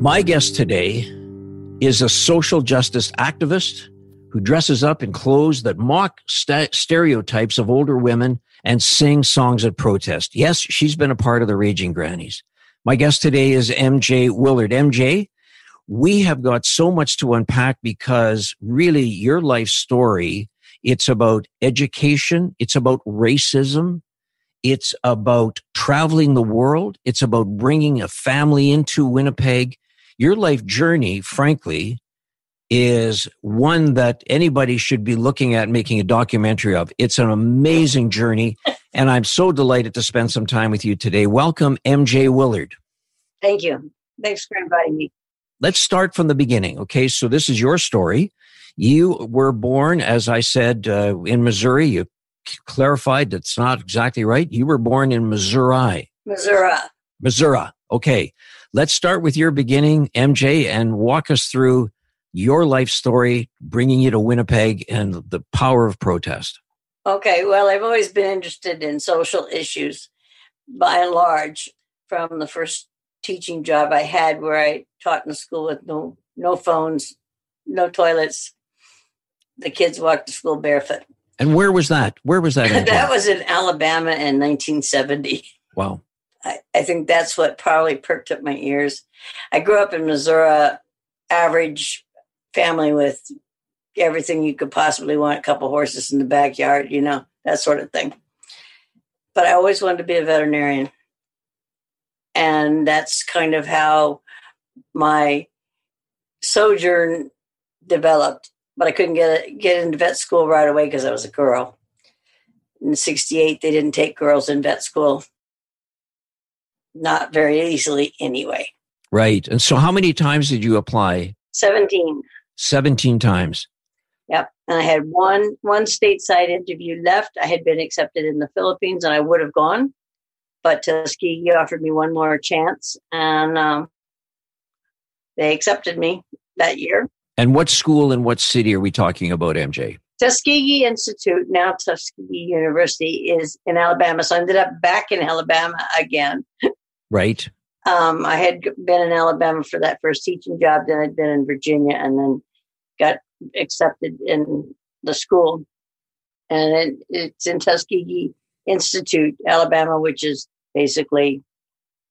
My guest today is a social justice activist who dresses up in clothes that mock st- stereotypes of older women and sings songs at protest. Yes, she's been a part of the Raging Grannies. My guest today is MJ Willard. MJ, we have got so much to unpack because really your life story, it's about education, it's about racism, it's about traveling the world, it's about bringing a family into Winnipeg, your life journey, frankly, is one that anybody should be looking at making a documentary of. It's an amazing journey. And I'm so delighted to spend some time with you today. Welcome, MJ Willard. Thank you. Thanks for inviting me. Let's start from the beginning. Okay, so this is your story. You were born, as I said, uh, in Missouri. You clarified that's not exactly right. You were born in Missouri. Missouri. Missouri. Okay. Let's start with your beginning, MJ, and walk us through your life story, bringing you to Winnipeg and the power of protest. Okay, well, I've always been interested in social issues by and large from the first teaching job I had where I taught in a school with no no phones, no toilets. The kids walked to school barefoot. And where was that? Where was that? that was in Alabama in 1970. Wow. I, I think that's what probably perked up my ears. I grew up in Missouri, average family with everything you could possibly want, a couple horses in the backyard, you know, that sort of thing. But I always wanted to be a veterinarian. And that's kind of how my sojourn developed. But I couldn't get get into vet school right away because I was a girl. In '68, they didn't take girls in vet school not very easily anyway. Right. And so how many times did you apply? 17. 17 times. Yep. And I had one one stateside interview left. I had been accepted in the Philippines and I would have gone. But Tuskegee offered me one more chance and um, they accepted me that year. And what school and what city are we talking about, MJ? Tuskegee Institute, now Tuskegee University, is in Alabama. So I ended up back in Alabama again. Right. Um, I had been in Alabama for that first teaching job, then I'd been in Virginia, and then got accepted in the school. And it, it's in Tuskegee Institute, Alabama, which is basically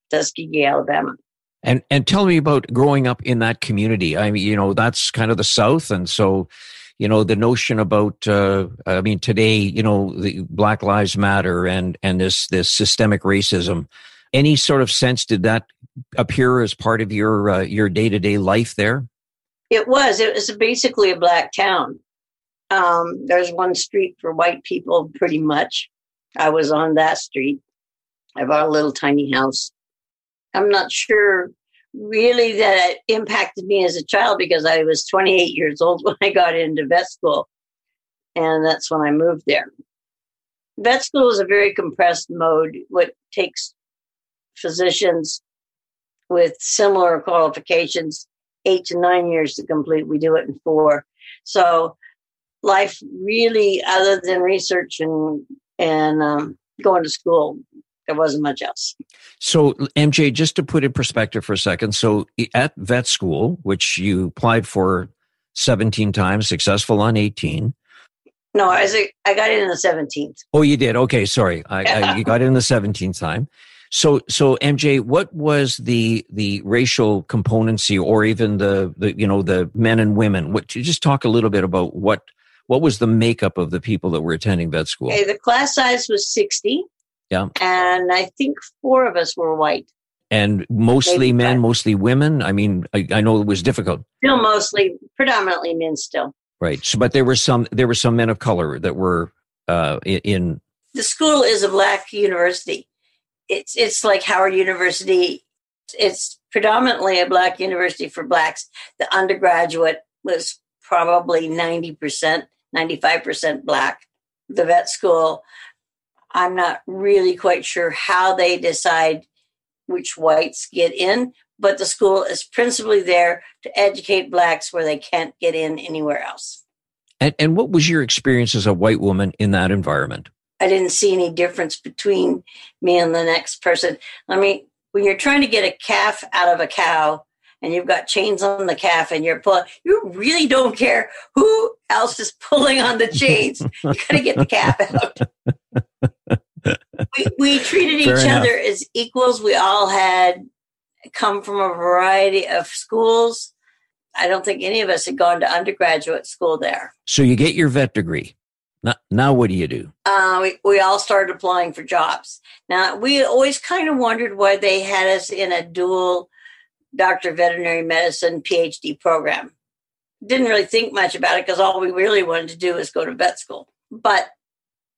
Tuskegee, Alabama. And and tell me about growing up in that community. I mean, you know, that's kind of the South, and so you know the notion about uh, i mean today you know the black lives matter and and this this systemic racism any sort of sense did that appear as part of your uh, your day to day life there? It was. It was basically a black town. Um, there's one street for white people, pretty much. I was on that street. I bought a little tiny house. I'm not sure really that it impacted me as a child because I was 28 years old when I got into vet school. And that's when I moved there. Vet school is a very compressed mode, what takes physicians with similar qualifications eight to nine years to complete. We do it in four. So life really, other than research and and um, going to school, there wasn't much else. So MJ, just to put in perspective for a second, so at vet school, which you applied for 17 times, successful on 18. No, I was, I got in the 17th. Oh, you did. Okay, sorry. I, I you got in the 17th time. So, so MJ, what was the the racial componency, or even the the you know the men and women? What you just talk a little bit about what what was the makeup of the people that were attending vet school? Okay, the class size was sixty. Yeah, and I think four of us were white. And mostly Maybe men, five. mostly women. I mean, I, I know it was difficult. Still, mostly, predominantly men. Still, right. So, but there were some there were some men of color that were uh, in. The school is a black university it's it's like Howard University It's predominantly a black university for blacks. The undergraduate was probably 90%, 95% black. The vet school, I'm not really quite sure how they decide which whites get in, but the school is principally there to educate blacks where they can't get in anywhere else. And, and what was your experience as a white woman in that environment? I didn't see any difference between me and the next person. I mean, when you're trying to get a calf out of a cow and you've got chains on the calf and you're pulling, you really don't care who else is pulling on the chains. you got to get the calf out. we, we, treated Fair each enough. other as equals. We all had come from a variety of schools. I don't think any of us had gone to undergraduate school there. So you get your vet degree. Now, now what do you do? Uh, we, we all started applying for jobs. Now, we always kind of wondered why they had us in a dual doctor of veterinary medicine PhD program. Didn't really think much about it because all we really wanted to do was go to vet school. But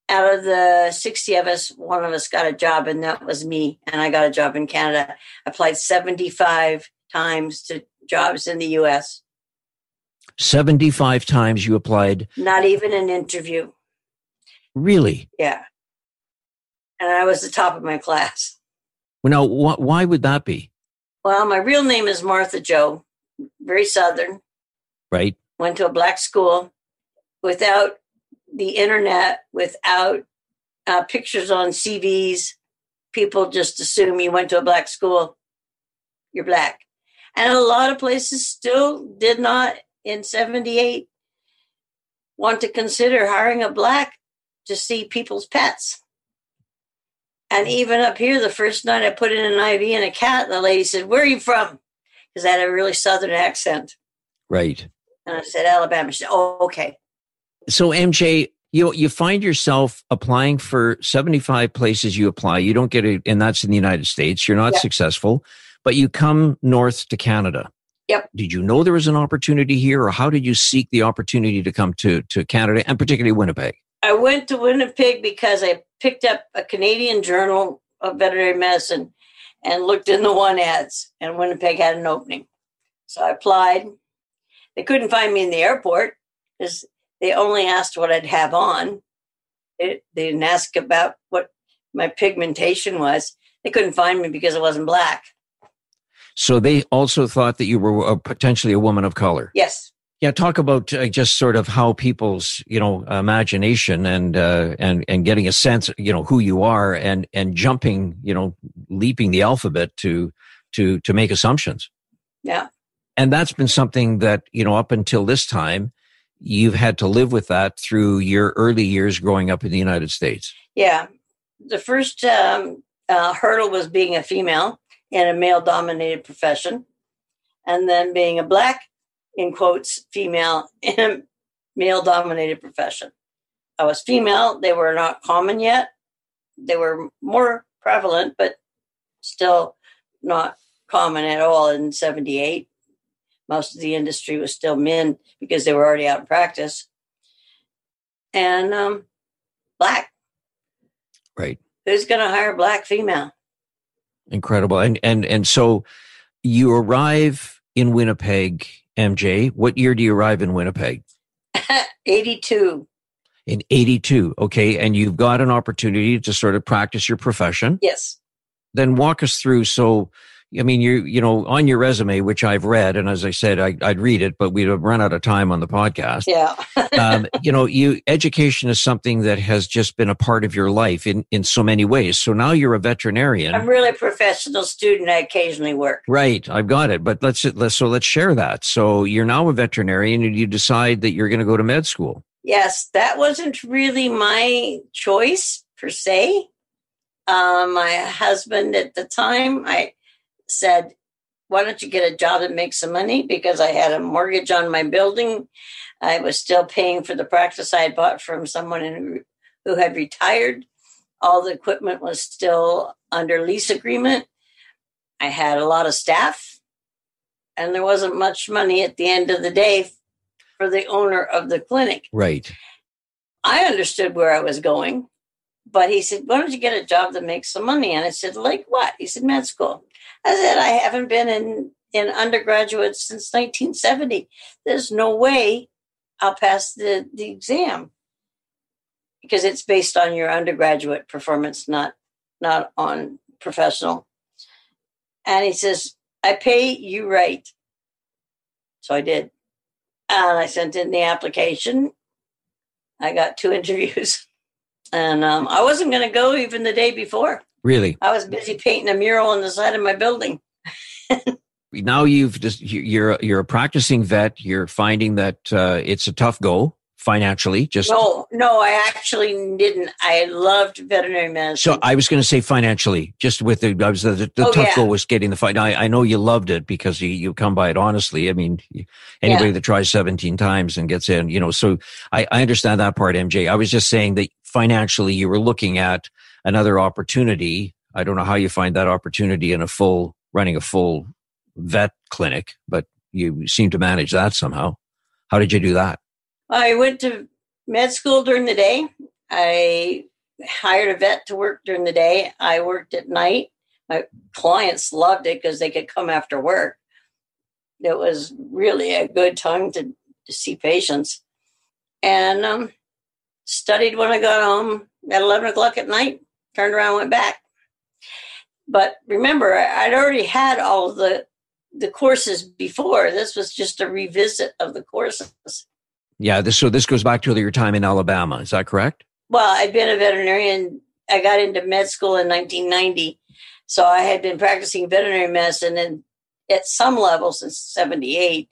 out of the 60 of us, one of us got a job, and that was me. And I got a job in Canada. I applied 75 times to jobs in the US. 75 times you applied? Not even an interview. Really? Yeah. And I was the top of my class. Well, now, wh- why would that be? Well, my real name is Martha Joe, very Southern. Right. Went to a black school without the internet, without uh, pictures on CVs. People just assume you went to a black school, you're black. And a lot of places still did not in 78 want to consider hiring a black to see people's pets. And even up here, the first night I put in an IV and a cat, the lady said, Where are you from? Because I had a really southern accent. Right. And I said, Alabama. She said, Oh, okay. So, MJ, you you find yourself applying for 75 places you apply. You don't get it, and that's in the United States. You're not successful, but you come north to Canada. Yep. Did you know there was an opportunity here, or how did you seek the opportunity to come to, to Canada and particularly Winnipeg? I went to Winnipeg because I picked up a Canadian Journal of Veterinary Medicine and looked in the one ads, and Winnipeg had an opening. So I applied. They couldn't find me in the airport because they only asked what I'd have on. They, they didn't ask about what my pigmentation was. They couldn't find me because I wasn't black. So they also thought that you were potentially a woman of color. Yes. Yeah, talk about uh, just sort of how people's you know imagination and uh, and and getting a sense you know who you are and and jumping you know leaping the alphabet to to to make assumptions. Yeah, and that's been something that you know up until this time you've had to live with that through your early years growing up in the United States. Yeah, the first um, uh, hurdle was being a female in a male dominated profession. And then being a black, in quotes, female in a male dominated profession. I was female. They were not common yet. They were more prevalent, but still not common at all in 78. Most of the industry was still men because they were already out in practice. And um, black. Right. Who's going to hire a black female? Incredible. And and and so you arrive in Winnipeg, MJ. What year do you arrive in Winnipeg? 82. In 82. Okay. And you've got an opportunity to sort of practice your profession. Yes. Then walk us through. So I mean, you you know, on your resume, which I've read, and as I said, I, would read it, but we'd have run out of time on the podcast. Yeah. um, you know, you education is something that has just been a part of your life in in so many ways. So now you're a veterinarian. I'm really a professional student. I occasionally work. Right, I've got it. But let's let's so let's share that. So you're now a veterinarian, and you decide that you're going to go to med school. Yes, that wasn't really my choice per se. Uh, my husband at the time, I said, Why don't you get a job that make some money? Because I had a mortgage on my building. I was still paying for the practice I had bought from someone who, who had retired. All the equipment was still under lease agreement. I had a lot of staff, and there wasn't much money at the end of the day for the owner of the clinic. Right. I understood where I was going, but he said, Why don't you get a job that makes some money? And I said, Like what? He said, Med school. I said, I haven't been in, in undergraduate since 1970. There's no way I'll pass the, the exam because it's based on your undergraduate performance, not not on professional. And he says, I pay you right. So I did. And I sent in the application. I got two interviews. And um, I wasn't going to go even the day before. Really? I was busy painting a mural on the side of my building. now you've just you're you're a practicing vet. You're finding that uh, it's a tough go financially just no no i actually didn't i loved veterinary medicine so i was going to say financially just with the i was the, the oh, tough yeah. goal was getting the fight I, I know you loved it because you, you come by it honestly i mean anybody yeah. that tries 17 times and gets in you know so I, I understand that part mj i was just saying that financially you were looking at another opportunity i don't know how you find that opportunity in a full running a full vet clinic but you seem to manage that somehow how did you do that I went to med school during the day. I hired a vet to work during the day. I worked at night. My clients loved it because they could come after work. It was really a good time to, to see patients. And um, studied when I got home at 11 o'clock at night, turned around, went back. But remember, I'd already had all the the courses before. This was just a revisit of the courses. Yeah. This, so this goes back to your time in Alabama. Is that correct? Well, I'd been a veterinarian. I got into med school in 1990. So I had been practicing veterinary medicine and at some level since 78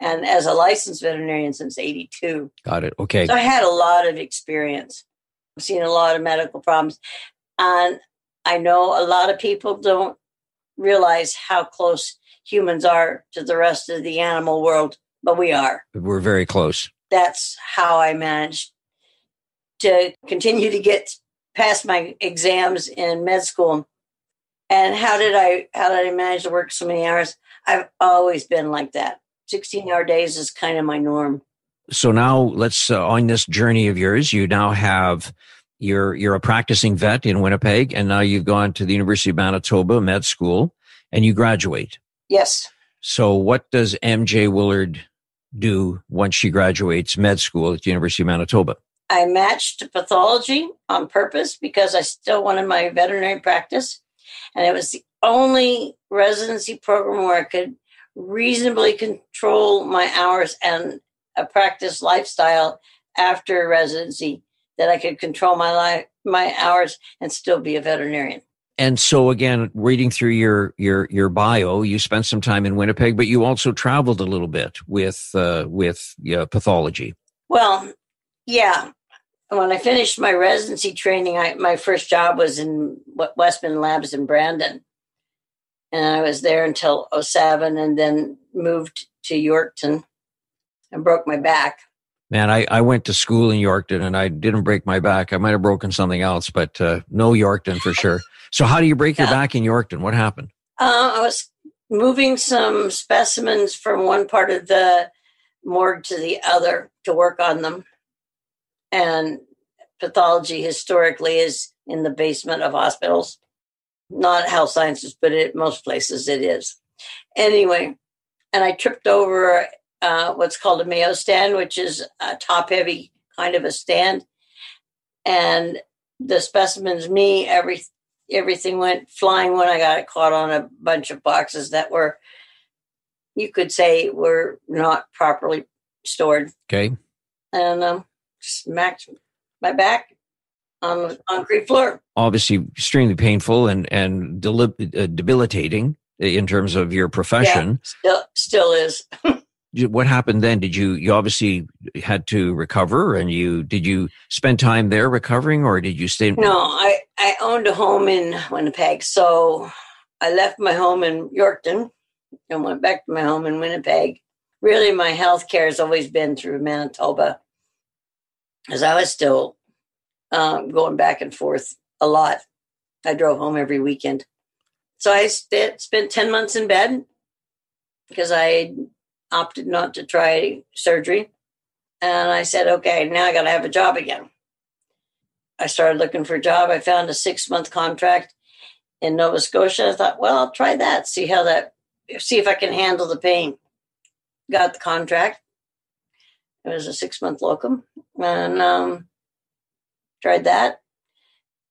and as a licensed veterinarian since 82. Got it. Okay. So I had a lot of experience. I've seen a lot of medical problems. And I know a lot of people don't realize how close humans are to the rest of the animal world, but we are. We're very close that's how I managed to continue to get past my exams in med school. And how did I how did I manage to work so many hours? I've always been like that. 16 hour days is kind of my norm. So now let's uh, on this journey of yours, you now have you're you're a practicing vet in Winnipeg and now you've gone to the University of Manitoba med school and you graduate. Yes. So what does MJ Willard do once she graduates med school at the University of Manitoba? I matched pathology on purpose because I still wanted my veterinary practice. And it was the only residency program where I could reasonably control my hours and a practice lifestyle after residency that I could control my life, my hours and still be a veterinarian. And so again reading through your your your bio you spent some time in winnipeg but you also traveled a little bit with uh, with uh, pathology. Well yeah. When i finished my residency training I, my first job was in westman labs in brandon. And i was there until 07 and then moved to yorkton and broke my back Man, I, I went to school in Yorkton and I didn't break my back. I might have broken something else, but uh, no Yorkton for sure. So, how do you break your back in Yorkton? What happened? Uh, I was moving some specimens from one part of the morgue to the other to work on them. And pathology historically is in the basement of hospitals, not health sciences, but at most places it is. Anyway, and I tripped over uh, what's called a Mayo stand, which is a top heavy kind of a stand. And the specimens, me, every everything went flying when I got it caught on a bunch of boxes that were, you could say, were not properly stored. Okay. And um, smacked my back on the concrete floor. Obviously, extremely painful and and uh, debilitating in terms of your profession. Yeah, still, still is. what happened then? Did you you obviously had to recover, and you did you spend time there recovering, or did you stay? No, I I owned a home in Winnipeg, so I left my home in Yorkton and went back to my home in Winnipeg. Really, my health care has always been through Manitoba, as I was still um, going back and forth a lot. I drove home every weekend, so I spent spent ten months in bed because I opted not to try surgery. And I said, okay, now I got to have a job again. I started looking for a job. I found a six month contract in Nova Scotia. I thought, well, I'll try that, see how that, see if I can handle the pain. Got the contract. It was a six month locum and um, tried that.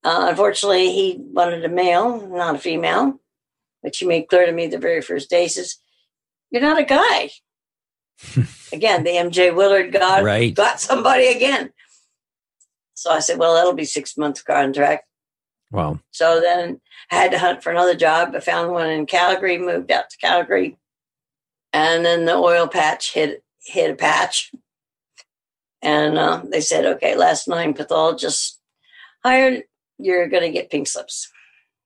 Uh, unfortunately, he wanted a male, not a female, which he made clear to me the very first day. He says, You're not a guy. Again, the MJ Willard got, right. got somebody again. So I said, Well, that'll be six months contract. Wow. So then I had to hunt for another job. I found one in Calgary, moved out to Calgary. And then the oil patch hit hit a patch. And uh, they said, okay, last nine pathologists hired. You're going to get pink slips.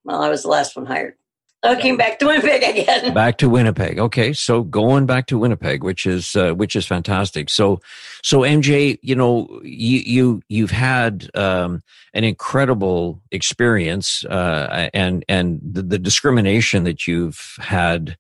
Well, I was the last one hired. Came back to Winnipeg again. Back to Winnipeg. Okay, so going back to Winnipeg, which is uh, which is fantastic. So, so MJ, you know, you you you've had um, an incredible experience, uh, and and the, the, discrimination that you've had,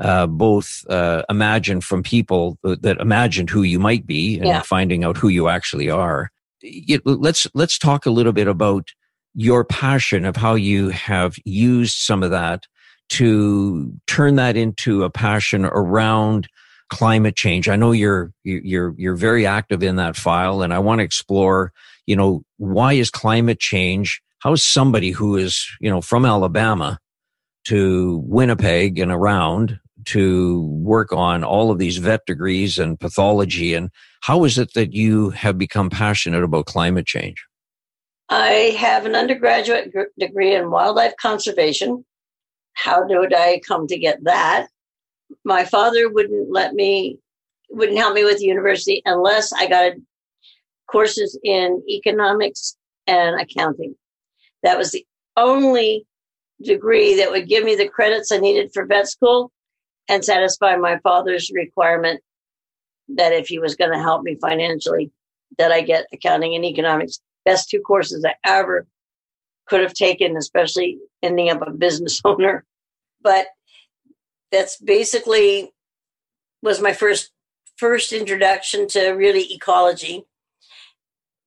uh, both uh, imagined from people that imagined who you might be, and yeah. finding out who you actually are. It, let's let's talk a little bit about your passion of how you have used some of that to turn that into a passion around climate change. I know you're you're you're very active in that file and I want to explore, you know, why is climate change how is somebody who is, you know, from Alabama to Winnipeg and around to work on all of these vet degrees and pathology and how is it that you have become passionate about climate change? I have an undergraduate degree in wildlife conservation how did I come to get that? My father wouldn't let me, wouldn't help me with the university unless I got courses in economics and accounting. That was the only degree that would give me the credits I needed for vet school and satisfy my father's requirement that if he was going to help me financially, that I get accounting and economics. Best two courses I ever could have taken, especially ending up a business owner. But that's basically was my first first introduction to really ecology.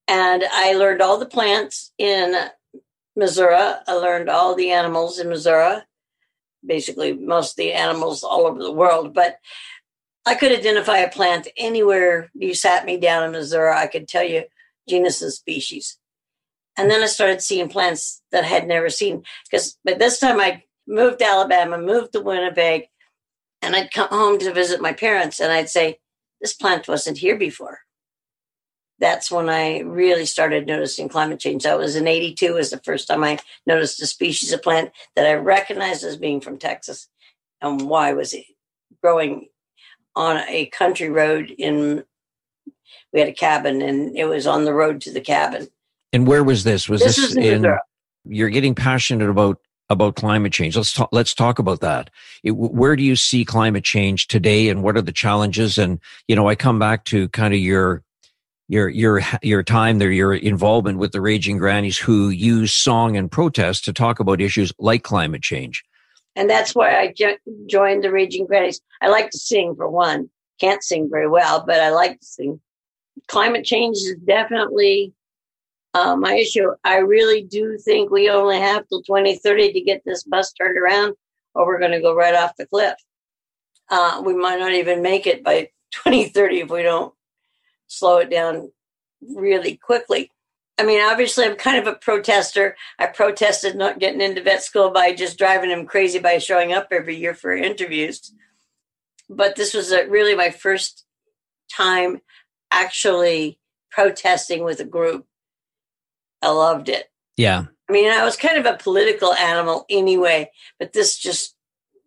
And I learned all the plants in Missouri. I learned all the animals in Missouri, basically most of the animals all over the world. But I could identify a plant anywhere you sat me down in Missouri. I could tell you genus and species. And then I started seeing plants that I had never seen. Because by this time I moved to Alabama, moved to Winnipeg, and I'd come home to visit my parents and I'd say, This plant wasn't here before. That's when I really started noticing climate change. That was in 82 was the first time I noticed a species of plant that I recognized as being from Texas. And why was it growing on a country road in we had a cabin and it was on the road to the cabin and where was this? Was this, this in? You're getting passionate about about climate change. Let's talk. Let's talk about that. It, where do you see climate change today, and what are the challenges? And you know, I come back to kind of your your your your time there, your involvement with the Raging Grannies, who use song and protest to talk about issues like climate change. And that's why I jo- joined the Raging Grannies. I like to sing for one. Can't sing very well, but I like to sing. Climate change is definitely uh, my issue. I really do think we only have till 2030 to get this bus turned around, or we're going to go right off the cliff. Uh, we might not even make it by 2030 if we don't slow it down really quickly. I mean, obviously, I'm kind of a protester. I protested not getting into vet school by just driving him crazy by showing up every year for interviews. But this was a, really my first time actually protesting with a group I loved it. Yeah. I mean, I was kind of a political animal anyway, but this just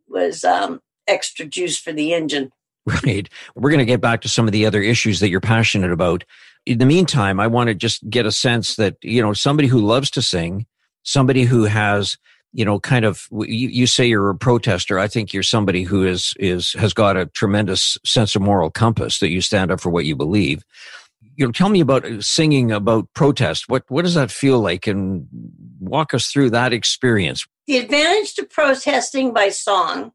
was um, extra juice for the engine. Right. We're going to get back to some of the other issues that you're passionate about. In the meantime, I want to just get a sense that, you know, somebody who loves to sing, somebody who has, you know, kind of, you, you say you're a protester. I think you're somebody who is, is, has got a tremendous sense of moral compass that you stand up for what you believe you know, tell me about uh, singing about protest. What what does that feel like, and walk us through that experience. The advantage to protesting by song,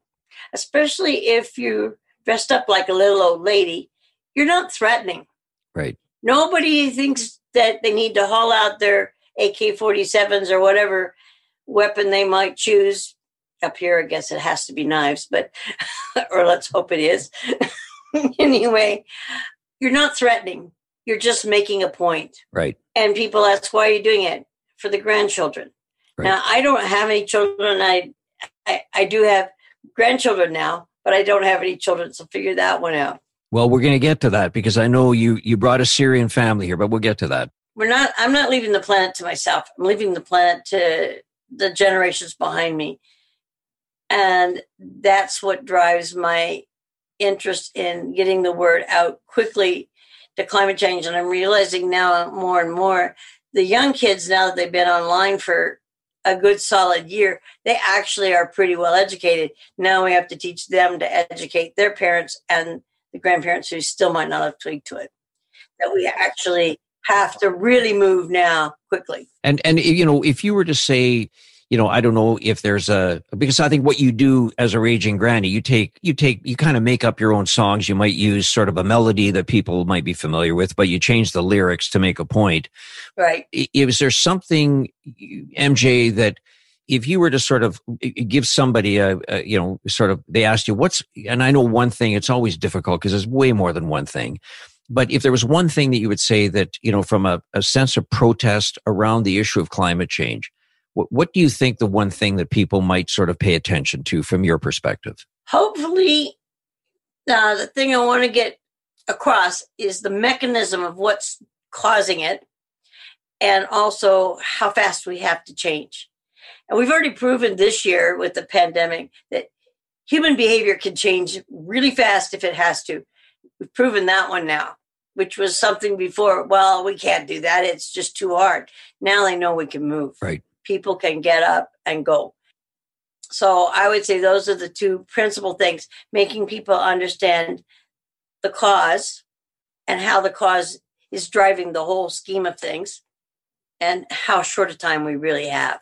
especially if you're dressed up like a little old lady, you're not threatening. Right. Nobody thinks that they need to haul out their AK 47s or whatever weapon they might choose. Up here, I guess it has to be knives, but, or let's hope it is. anyway, you're not threatening. You're just making a point. Right. And people ask, why are you doing it? For the grandchildren. Right. Now, I don't have any children. I, I, I do have grandchildren now, but I don't have any children. So figure that one out. Well, we're going to get to that because I know you you brought a Syrian family here, but we'll get to that. We're not. I'm not leaving the planet to myself. I'm leaving the planet to the generations behind me, and that's what drives my interest in getting the word out quickly to climate change. And I'm realizing now more and more the young kids now that they've been online for a good solid year, they actually are pretty well educated. Now we have to teach them to educate their parents and the grandparents who still might not have tweaked to it. That we actually have to really move now quickly. And and you know, if you were to say, you know, I don't know if there's a because I think what you do as a raging granny, you take you take you kind of make up your own songs. You might use sort of a melody that people might be familiar with, but you change the lyrics to make a point. Right. Is there something, MJ, that if you were to sort of give somebody a, a, you know sort of they asked you what's and i know one thing it's always difficult because there's way more than one thing but if there was one thing that you would say that you know from a, a sense of protest around the issue of climate change what, what do you think the one thing that people might sort of pay attention to from your perspective hopefully uh, the thing i want to get across is the mechanism of what's causing it and also how fast we have to change and we've already proven this year with the pandemic that human behavior can change really fast if it has to. We've proven that one now, which was something before. Well, we can't do that. It's just too hard. Now they know we can move. Right. People can get up and go. So I would say those are the two principal things making people understand the cause and how the cause is driving the whole scheme of things and how short a time we really have.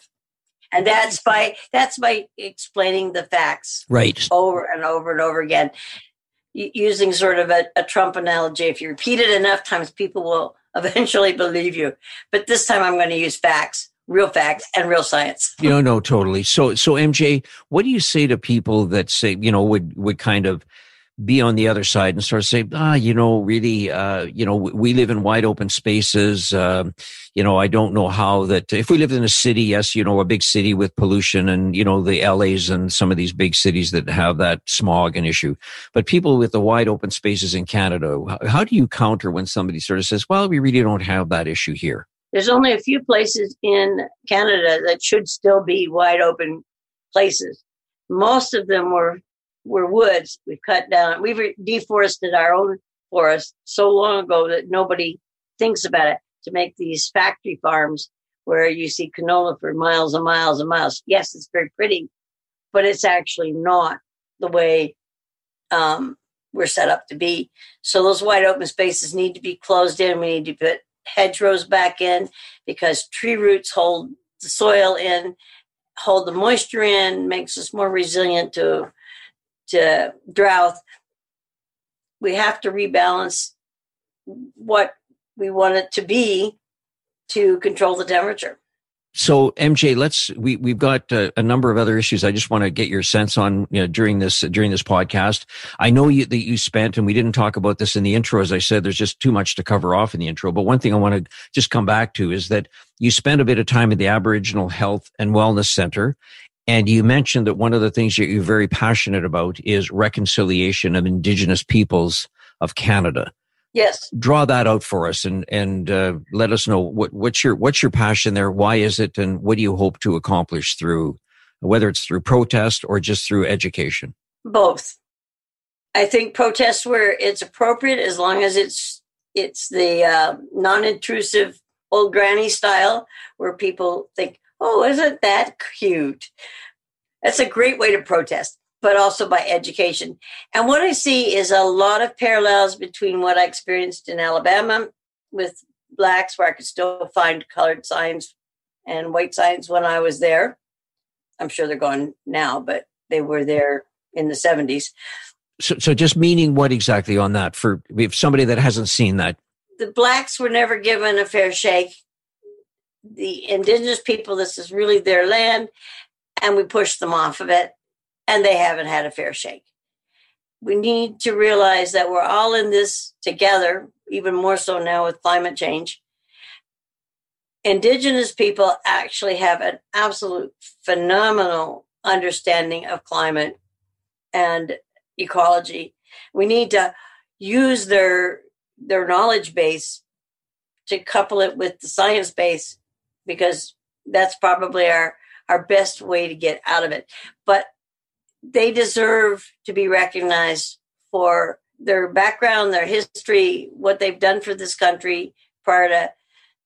And that's by that's by explaining the facts right. over and over and over again using sort of a, a trump analogy. If you repeat it enough times people will eventually believe you. But this time i'm going to use facts real facts and real science you know no totally so so mj what do you say to people that say you know would would kind of be on the other side and sort of say, ah, you know, really, uh, you know, we live in wide open spaces. Uh, you know, I don't know how that if we lived in a city, yes, you know, a big city with pollution and, you know, the LAs and some of these big cities that have that smog and issue. But people with the wide open spaces in Canada, how do you counter when somebody sort of says, well, we really don't have that issue here? There's only a few places in Canada that should still be wide open places. Most of them were were woods. We've cut down, we've deforested our own forest so long ago that nobody thinks about it to make these factory farms where you see canola for miles and miles and miles. Yes, it's very pretty, but it's actually not the way um, we're set up to be. So those wide open spaces need to be closed in. We need to put hedgerows back in because tree roots hold the soil in, hold the moisture in, makes us more resilient to to drought, we have to rebalance what we want it to be to control the temperature. So MJ, let's we we've got a, a, number of other issues. I just want to get your sense on you know, during this during this podcast. I know you, that you spent, and we didn't talk about this in the intro. As I said, there's just too much to cover off in the intro. But one thing I want to just come back to is that you spent a bit of time at the Aboriginal Health and Wellness Center, and you mentioned that one of the things that you're very passionate about is reconciliation of Indigenous peoples of Canada. Yes. Draw that out for us and and uh, let us know what what's your what's your passion there. Why is it, and what do you hope to accomplish through, whether it's through protest or just through education? Both. I think protest where it's appropriate, as long as it's it's the uh, non-intrusive old granny style, where people think, oh, isn't that cute? That's a great way to protest, but also by education. And what I see is a lot of parallels between what I experienced in Alabama with blacks, where I could still find colored signs and white signs when I was there. I'm sure they're gone now, but they were there in the 70s. So, so just meaning what exactly on that for if somebody that hasn't seen that? The blacks were never given a fair shake the indigenous people, this is really their land, and we pushed them off of it, and they haven't had a fair shake. We need to realize that we're all in this together, even more so now with climate change. Indigenous people actually have an absolute phenomenal understanding of climate and ecology. We need to use their their knowledge base to couple it with the science base because that's probably our our best way to get out of it but they deserve to be recognized for their background their history what they've done for this country prior to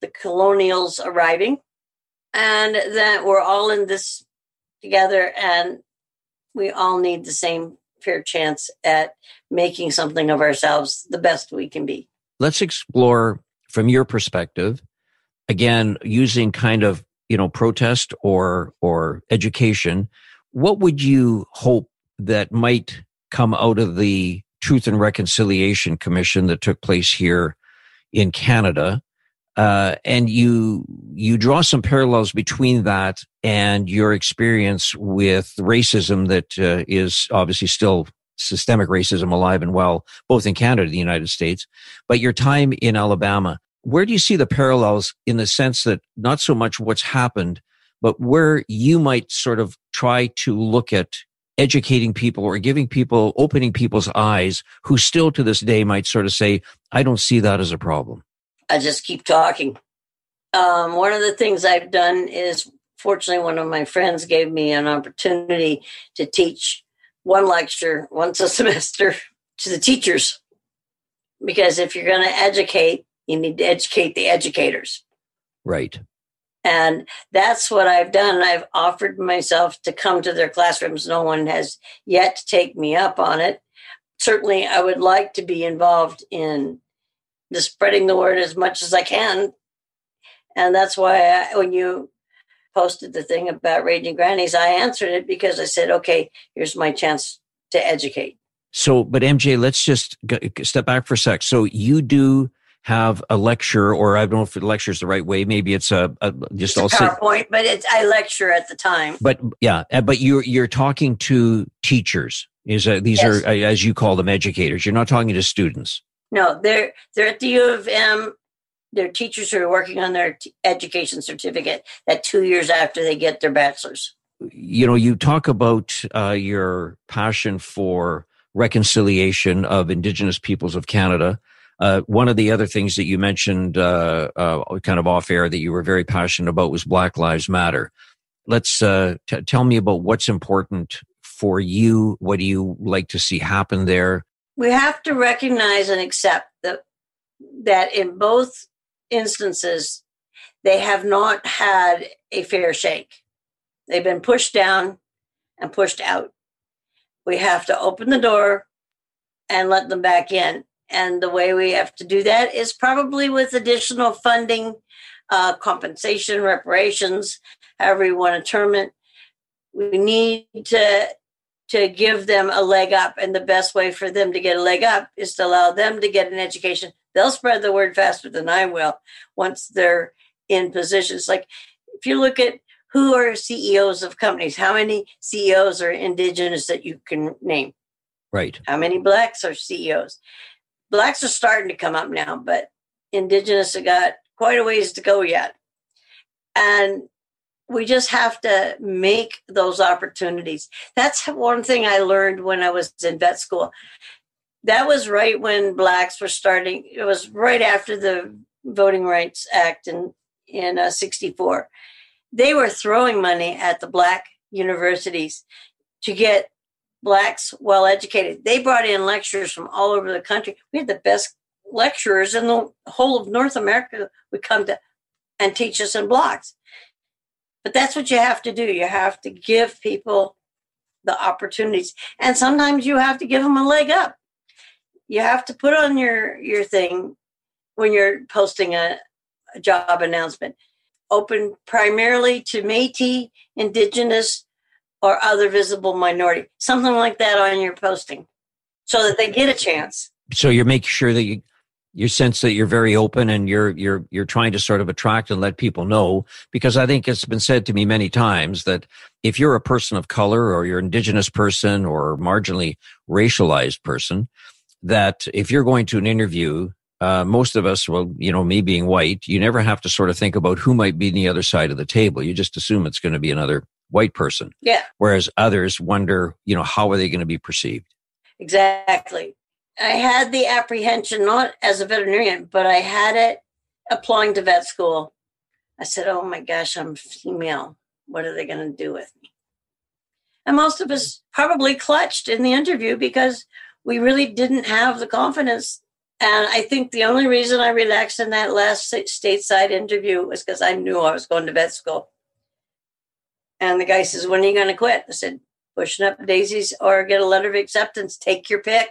the colonials arriving and that we're all in this together and we all need the same fair chance at making something of ourselves the best we can be. Let's explore from your perspective, again, using kind of, you know, protest or, or education. What would you hope that might come out of the Truth and Reconciliation Commission that took place here in Canada? Uh, and you you draw some parallels between that and your experience with racism that uh, is obviously still systemic racism alive and well, both in Canada and the United States. But your time in Alabama, where do you see the parallels in the sense that not so much what's happened, but where you might sort of try to look at educating people or giving people, opening people's eyes who still to this day might sort of say, I don't see that as a problem? I just keep talking. Um, one of the things I've done is, fortunately, one of my friends gave me an opportunity to teach one lecture once a semester to the teachers. Because if you're going to educate, you need to educate the educators. Right. And that's what I've done. I've offered myself to come to their classrooms. No one has yet to take me up on it. Certainly, I would like to be involved in the spreading the word as much as I can. And that's why I, when you posted the thing about Raging Grannies, I answered it because I said, okay, here's my chance to educate. So, but MJ, let's just step back for a sec. So you do have a lecture, or I don't know if the lecture is the right way. Maybe it's a, a just it's a PowerPoint, but it's I lecture at the time. But yeah, uh, but you're you're talking to teachers. Is uh, these yes. are as you call them educators? You're not talking to students. No, they're they're at the U of M. They're teachers who are working on their t- education certificate that two years after they get their bachelor's. You know, you talk about uh, your passion for reconciliation of Indigenous peoples of Canada. Uh, one of the other things that you mentioned, uh, uh kind of off air, that you were very passionate about was Black Lives Matter. Let's uh, t- tell me about what's important for you. What do you like to see happen there? we have to recognize and accept that that in both instances they have not had a fair shake. They've been pushed down and pushed out. We have to open the door and let them back in. And the way we have to do that is probably with additional funding, uh, compensation, reparations, however you want to term it. We need to to give them a leg up. And the best way for them to get a leg up is to allow them to get an education. They'll spread the word faster than I will once they're in positions. Like if you look at who are CEOs of companies, how many CEOs are indigenous that you can name? Right. How many blacks are CEOs? Blacks are starting to come up now, but indigenous have got quite a ways to go yet. And we just have to make those opportunities. That's one thing I learned when I was in vet school. That was right when blacks were starting. It was right after the Voting Rights Act in in uh, 64. They were throwing money at the black universities to get blacks well educated. They brought in lecturers from all over the country. We had the best lecturers in the whole of North America would come to and teach us in blocks. But that's what you have to do. You have to give people the opportunities. And sometimes you have to give them a leg up. You have to put on your, your thing when you're posting a, a job announcement. Open primarily to Metis, Indigenous, or other visible minority. Something like that on your posting so that they get a chance. So you're making sure that you you sense that you're very open and you're you're you're trying to sort of attract and let people know because I think it's been said to me many times that if you're a person of color or you're indigenous person or marginally racialized person, that if you're going to an interview, uh, most of us, well, you know, me being white, you never have to sort of think about who might be on the other side of the table. You just assume it's going to be another white person. Yeah. Whereas others wonder, you know, how are they going to be perceived? Exactly. I had the apprehension, not as a veterinarian, but I had it applying to vet school. I said, oh my gosh, I'm female. What are they going to do with me? And most of us probably clutched in the interview because we really didn't have the confidence. And I think the only reason I relaxed in that last stateside interview was because I knew I was going to vet school. And the guy says, When are you going to quit? I said, Pushing up daisies or get a letter of acceptance. Take your pick.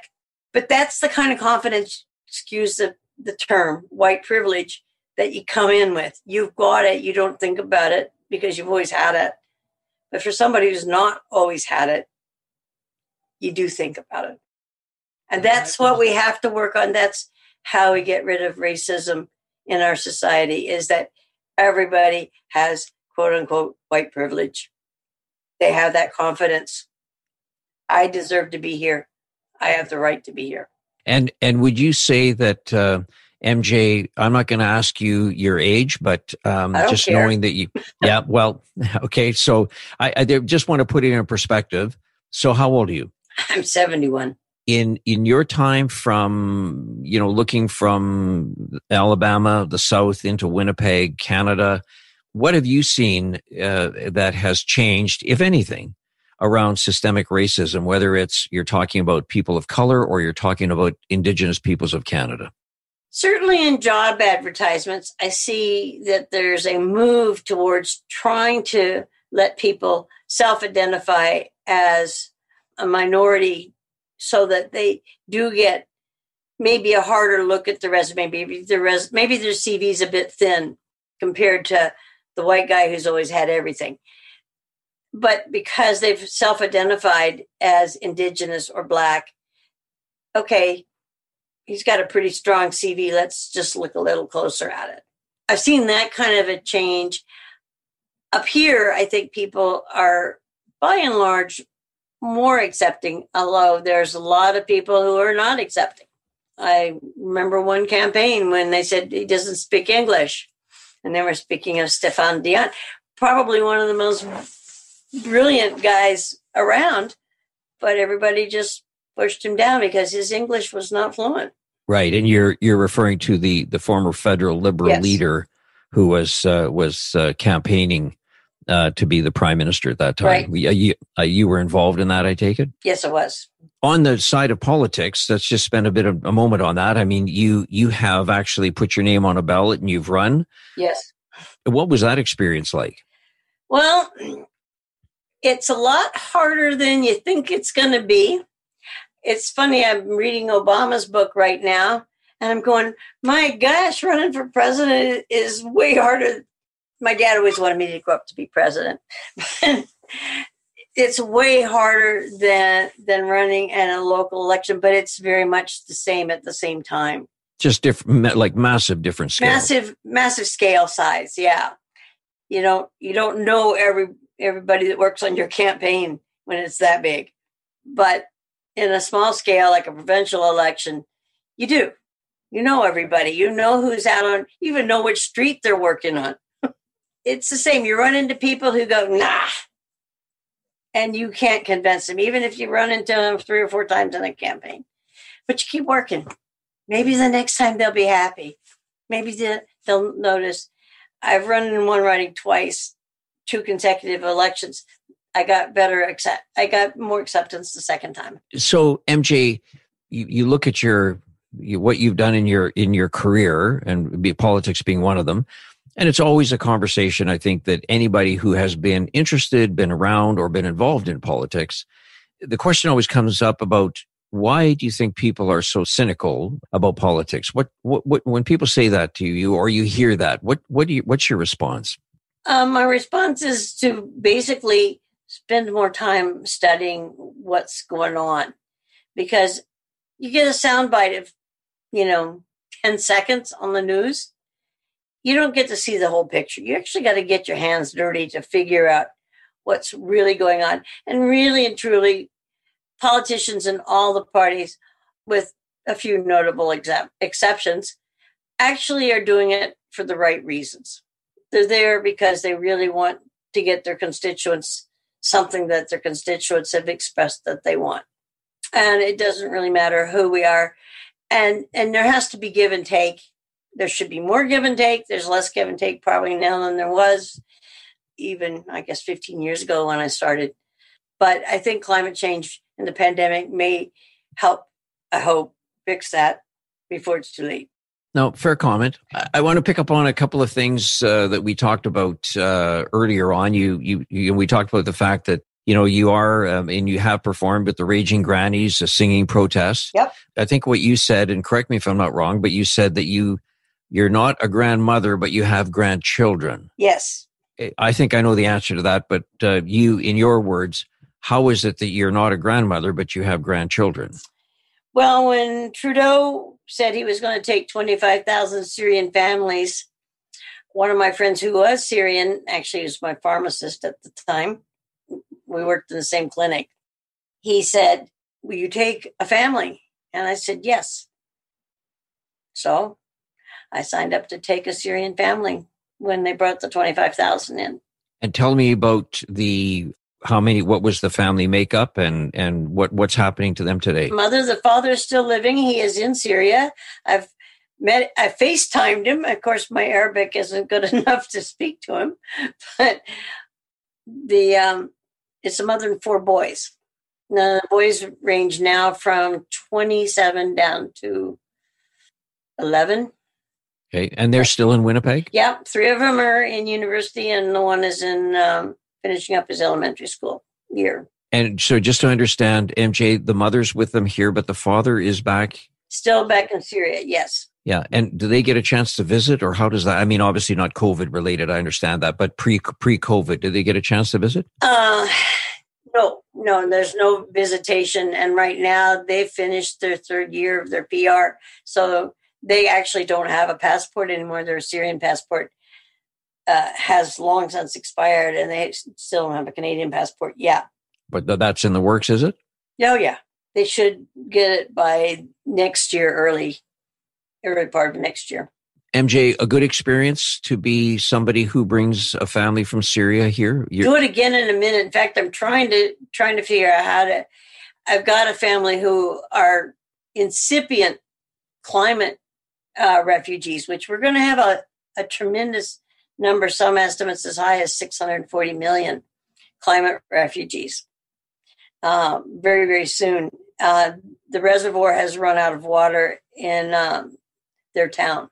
But that's the kind of confidence, excuse the, the term, white privilege that you come in with. You've got it. You don't think about it because you've always had it. But for somebody who's not always had it, you do think about it. And that's what we have to work on. That's how we get rid of racism in our society is that everybody has quote unquote white privilege. They have that confidence. I deserve to be here. I have the right to be here. And and would you say that uh, MJ? I'm not going to ask you your age, but um, just care. knowing that you, yeah, well, okay. So I, I just want to put it in perspective. So how old are you? I'm 71. In in your time from you know looking from Alabama, the South into Winnipeg, Canada, what have you seen uh, that has changed, if anything, around systemic racism, whether it's you're talking about people of color or you're talking about Indigenous peoples of Canada? Certainly in job advertisements, I see that there's a move towards trying to let people self identify as a minority so that they do get maybe a harder look at the resume. Maybe their, res- maybe their CV is a bit thin compared to the white guy who's always had everything but because they've self identified as indigenous or black, okay, he's got a pretty strong CV. Let's just look a little closer at it. I've seen that kind of a change. Up here, I think people are by and large more accepting, although there's a lot of people who are not accepting. I remember one campaign when they said he doesn't speak English, and then we're speaking of Stéphane Dion, probably one of the most brilliant guys around, but everybody just pushed him down because his English was not fluent. Right, and you're you're referring to the the former federal liberal Yes. leader who was uh, was uh, campaigning uh, to be the prime minister at that time. Right. Uh, You, uh, you were involved in that, I take it. Yes, it was. On the side of politics, let's just spend a bit of a moment on that. I mean, you you have actually put your name on a ballot and you've run. Yes. What was that experience like? Well, it's a lot harder than you think it's going to be. It's funny, I'm reading Obama's book right now, and I'm going, my gosh, running for president is way harder. My dad always wanted me to grow up to be president. it's way harder than than running in a local election, but it's very much the same at the same time. Just different, like massive different scale. massive massive scale size yeah you don't you don't know every everybody that works on your campaign when it's that big but in a small scale like a provincial election you do you know everybody you know who's out on you even know which street they're working on it's the same. You run into people who go nah and you can't convince them even if you run into them three or four times in a campaign. But you keep working. Maybe the next time they'll be happy. Maybe they'll notice. I've run in one riding twice two consecutive elections. I got better accept i got more acceptance the second time. So MJ, you, you look at your you, what you've done in your in your career, and be, politics being one of them, and it's always a conversation. I think that anybody who has been interested, been around, or been involved in politics, the question always comes up about why do you think people are so cynical about politics? What what, what when people say that to you, or you hear that, what what do you what's your response? um, my response is to basically spend more time studying what's going on because you get a soundbite of you know 10 seconds on the news, you don't get to see the whole picture. You actually got to get your hands dirty to figure out what's really going on. And really and truly, politicians in all the parties, with a few notable exceptions, actually are doing it for the right reasons. They're there because they really want to get their constituents something that their constituents have expressed that they want. And it doesn't really matter who we are. And and there has to be give and take. There should be more give and take. There's less give and take probably now than there was even I guess 15 years ago when I started. But I think climate change and the pandemic may help, I hope, fix that before it's too late. No, fair comment. I, want to pick up on a couple of things uh, that we talked about uh, earlier on. You, you, you, we talked about the fact that you know you are um, and you have performed with the Raging Grannies, a singing protest. Yep. I think what you said, and correct me if I'm not wrong, but you said that you you're not a grandmother, but you have grandchildren. Yes. I think I know the answer to that, but uh, you, in your words, how is it that you're not a grandmother, but you have grandchildren? Well, when Trudeau said he was going to take 25,000 Syrian families, one of my friends who was Syrian, actually was my pharmacist at the time, we worked in the same clinic. He said, Will you take a family? And I said, Yes. So I signed up to take a Syrian family when they brought the 25,000 in. And tell me about the how many what was the family makeup and and what what's happening to them today? Mother the father is still living. He is in syria. I've met i facetimed him. Of course my arabic isn't good enough to speak to him but the um it's a mother and four boys. Now the boys range now from 27 down to 11 okay and they're still in winnipeg yeah three of them are in university and the one is in um, finishing up his elementary school year. And so, just to understand, MJ, the mother's with them here, but the father is back. Still back in Syria, yes. Yeah, and do they get a chance to visit, or how does that? I mean, obviously not COVID related. I understand that, but pre pre COVID, did they get a chance to visit? Uh, no, no. There's no visitation, and right now they've finished their third year of their PR, so they actually don't have a passport anymore. Their Syrian passport uh, has long since expired and they still don't have a Canadian passport. Yeah. But that's in the works, is it? Oh, yeah. They should get it by next year, early, early part of next year. MJ, a good experience to be somebody who brings a family from Syria here. You're- Do it again in a minute. In fact, I'm trying to trying to figure out how to. I've got a family who are incipient climate uh, refugees, which we're going to have a, a tremendous number, some estimates as high as 640 million climate refugees uh, very, very soon. Uh, the reservoir has run out of water in um, their town.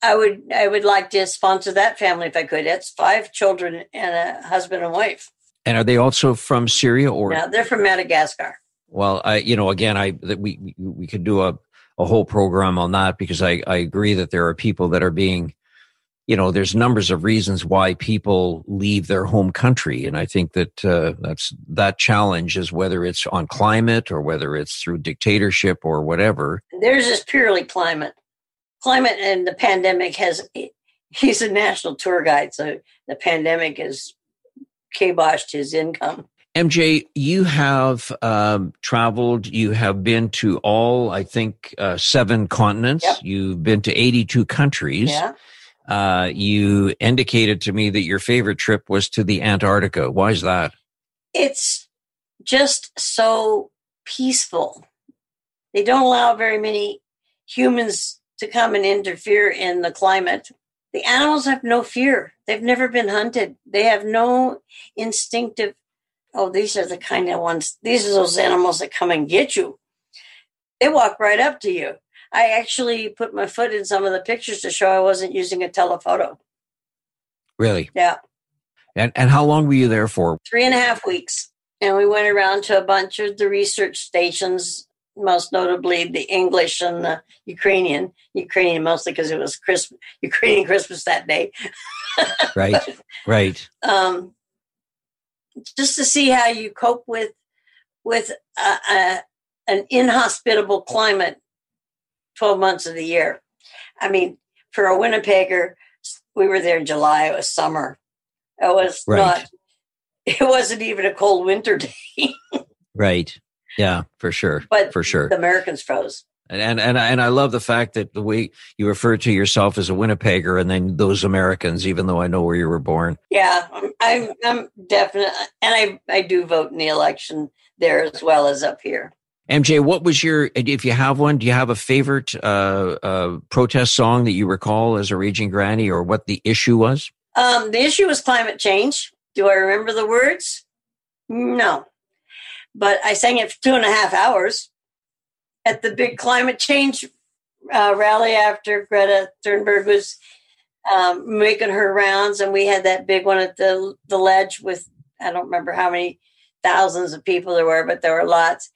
I would I would like to sponsor that family if I could. It's five children and a husband and wife. And are they also from Syria or? No, they're from Madagascar. Well, I you know again I that we we could do a a whole program on that because I I agree that there are people that are being you know there's numbers of reasons why people leave their home country. And i think that uh, that's that challenge is whether it's on climate or whether it's through dictatorship or whatever. There's just purely climate. Climate and the pandemic has he's a national tour guide so the pandemic has kiboshed his income MJ, you have um, traveled. You have been to all, I think, uh, seven continents. Yep. You've been to 82 countries. Yeah. Uh, you indicated to me that your favorite trip was to the Antarctica. Why is that? It's just so peaceful. They don't allow very many humans to come and interfere in the climate. The animals have no fear. They've never been hunted. They have no instinctive, oh, these are the kind of ones, these are those animals that come and get you. They walk right up to you. I actually put my foot in some of the pictures to show I wasn't using a telephoto. Really? Yeah. And and how long were you there for? Three and a half weeks. And we went around to a bunch of the research stations, most notably the English and the Ukrainian. Ukrainian mostly because it was Christmas, Ukrainian Christmas that day. right, right. Um, just to see how you cope with with a, a, an inhospitable climate 12 months of the year. I mean, for a Winnipegger, we were there in July. It was summer. It was right. not. It wasn't even a cold winter day. right. Yeah, for sure. But for sure, the Americans froze. And, and and and I love the fact that the way you refer to yourself as a Winnipegger, and then those Americans, even though I know where you were born. Yeah, I'm I'm definitely, and I I do vote in the election there as well as up here. MJ, what was your, if you have one, do you have a favorite uh, uh, protest song that you recall as a raging granny, or what the issue was? Um, the issue was climate change. Do I remember the words? No, but I sang it for two and a half hours at the big climate change uh, rally after Greta Thunberg was um, making her rounds, and we had that big one at the the ledge with I don't remember how many thousands of people there were, but there were lots.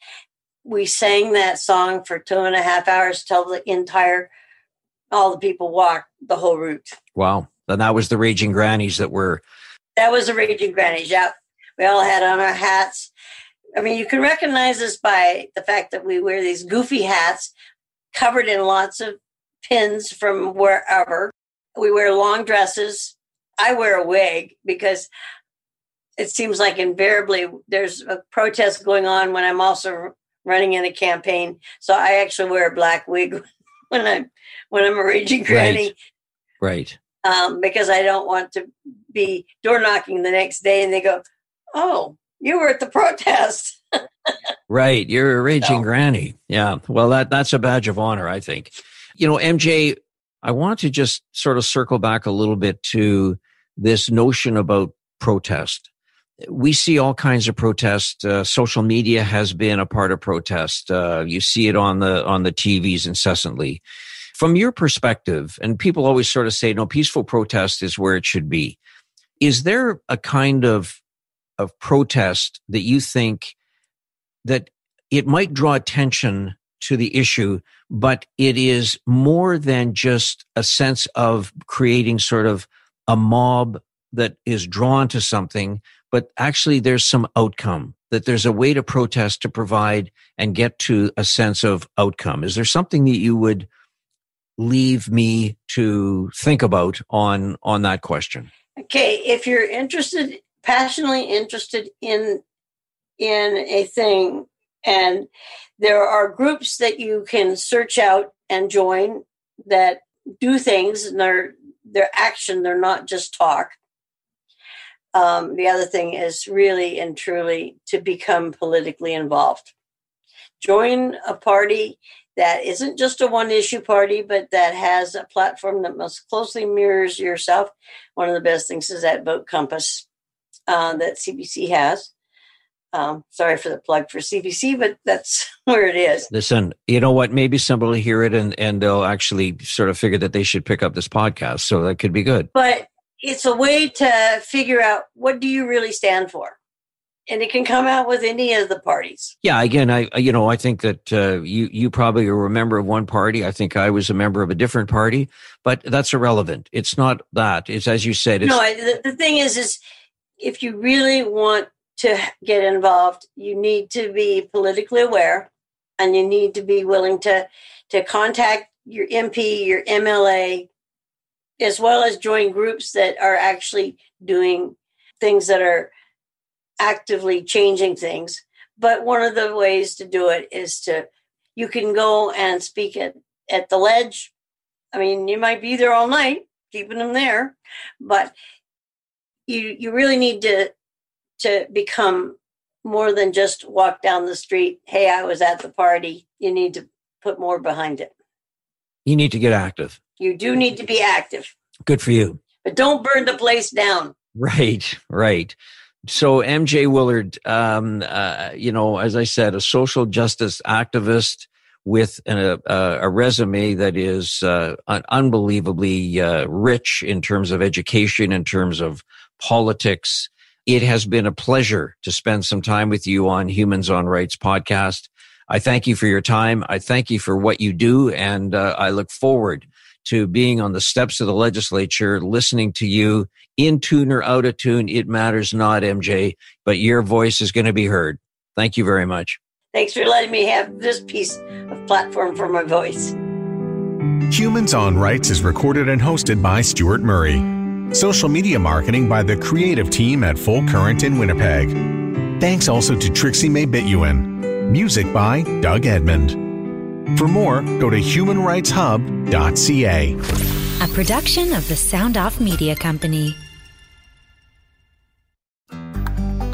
We sang that song for two and a half hours till the entire all the people walked the whole route. Wow! And that was the Raging Grannies that were. That was the Raging Grannies. Yeah, we all had on our hats I mean, you can recognize us by the fact that we wear these goofy hats covered in lots of pins from wherever. We wear long dresses. I wear a wig because it seems like invariably there's a protest going on when I'm also running in a campaign. So I actually wear a black wig when I'm when I'm a raging granny. Right. right. Um, because I don't want to be door knocking the next day and they go, "Oh, you were at the protest. right. You're a raging no. granny. Yeah. Well, that, that's a badge of honor, I think. You know, MJ, I want to just sort of circle back a little bit to this notion about protest. We see all kinds of protest. Uh, social media has been a part of protest. Uh, you see it on the on the TVs incessantly. From your perspective, and people always sort of say, "No, peaceful protest is where it should be." Is there a kind of of protest that you think that it might draw attention to the issue, but it is more than just a sense of creating sort of a mob that is drawn to something, but actually there's some outcome, that there's a way to protest to provide and get to a sense of outcome. Is there something that you would leave me to think about on, on that question? Okay. If you're interested passionately interested in in a thing. And there are groups that you can search out and join that do things and they're they're action they're not just talk. Um, the other thing is really and truly to become politically involved. Join a party that isn't just a one issue party, but that has a platform that most closely mirrors yourself. One of the best things is that Vote Compass uh, that CBC has. Um, sorry for the plug for CBC, but that's where it is. Listen, you know what? Maybe somebody will hear it and, and they'll actually sort of figure that they should pick up this podcast. So that could be good. But it's a way to figure out what do you really stand for? and it can come out with any of the parties. Yeah, again, I you know I think that uh, you you probably are a member of one party. I think I was a member of a different party, but that's irrelevant. It's not that. It's as you said. no, the, the thing is, is if you really want to get involved, you need to be politically aware and you need to be willing to, to contact your MP, your MLA, as well as join groups that are actually doing things that are actively changing things. But one of the ways to do it is to, you can go and speak at, at the ledge. I mean, you might be there all night, keeping them there, but you you really need to to become more than just walk down the street hey i was at the party. You need to put more behind it. You need to get active. You do need to be active. Good for you. But don't burn the place down. Right right. So mj willard um, uh, you know as i said a social justice activist with a, a, resume that is uh, unbelievably uh, rich in terms of education, in terms of politics. It has been a pleasure to spend some time with you on Humans on Rights podcast. I thank you for your time. I thank you for what you do. And uh, I look forward to being on the steps of the legislature, listening to you in tune or out of tune. It matters not, MJ, but your voice is going to be heard. Thank you very much. Thanks for letting me have this piece of platform for my voice. Humans on Rights is recorded and hosted by Stuart Murray. Social media marketing by the creative team at Full Current in Winnipeg. Thanks also to Trixie May Bituin. Music by Doug Edmond. For more, go to humanrightshub.ca. A production of the Sound Off Media Company.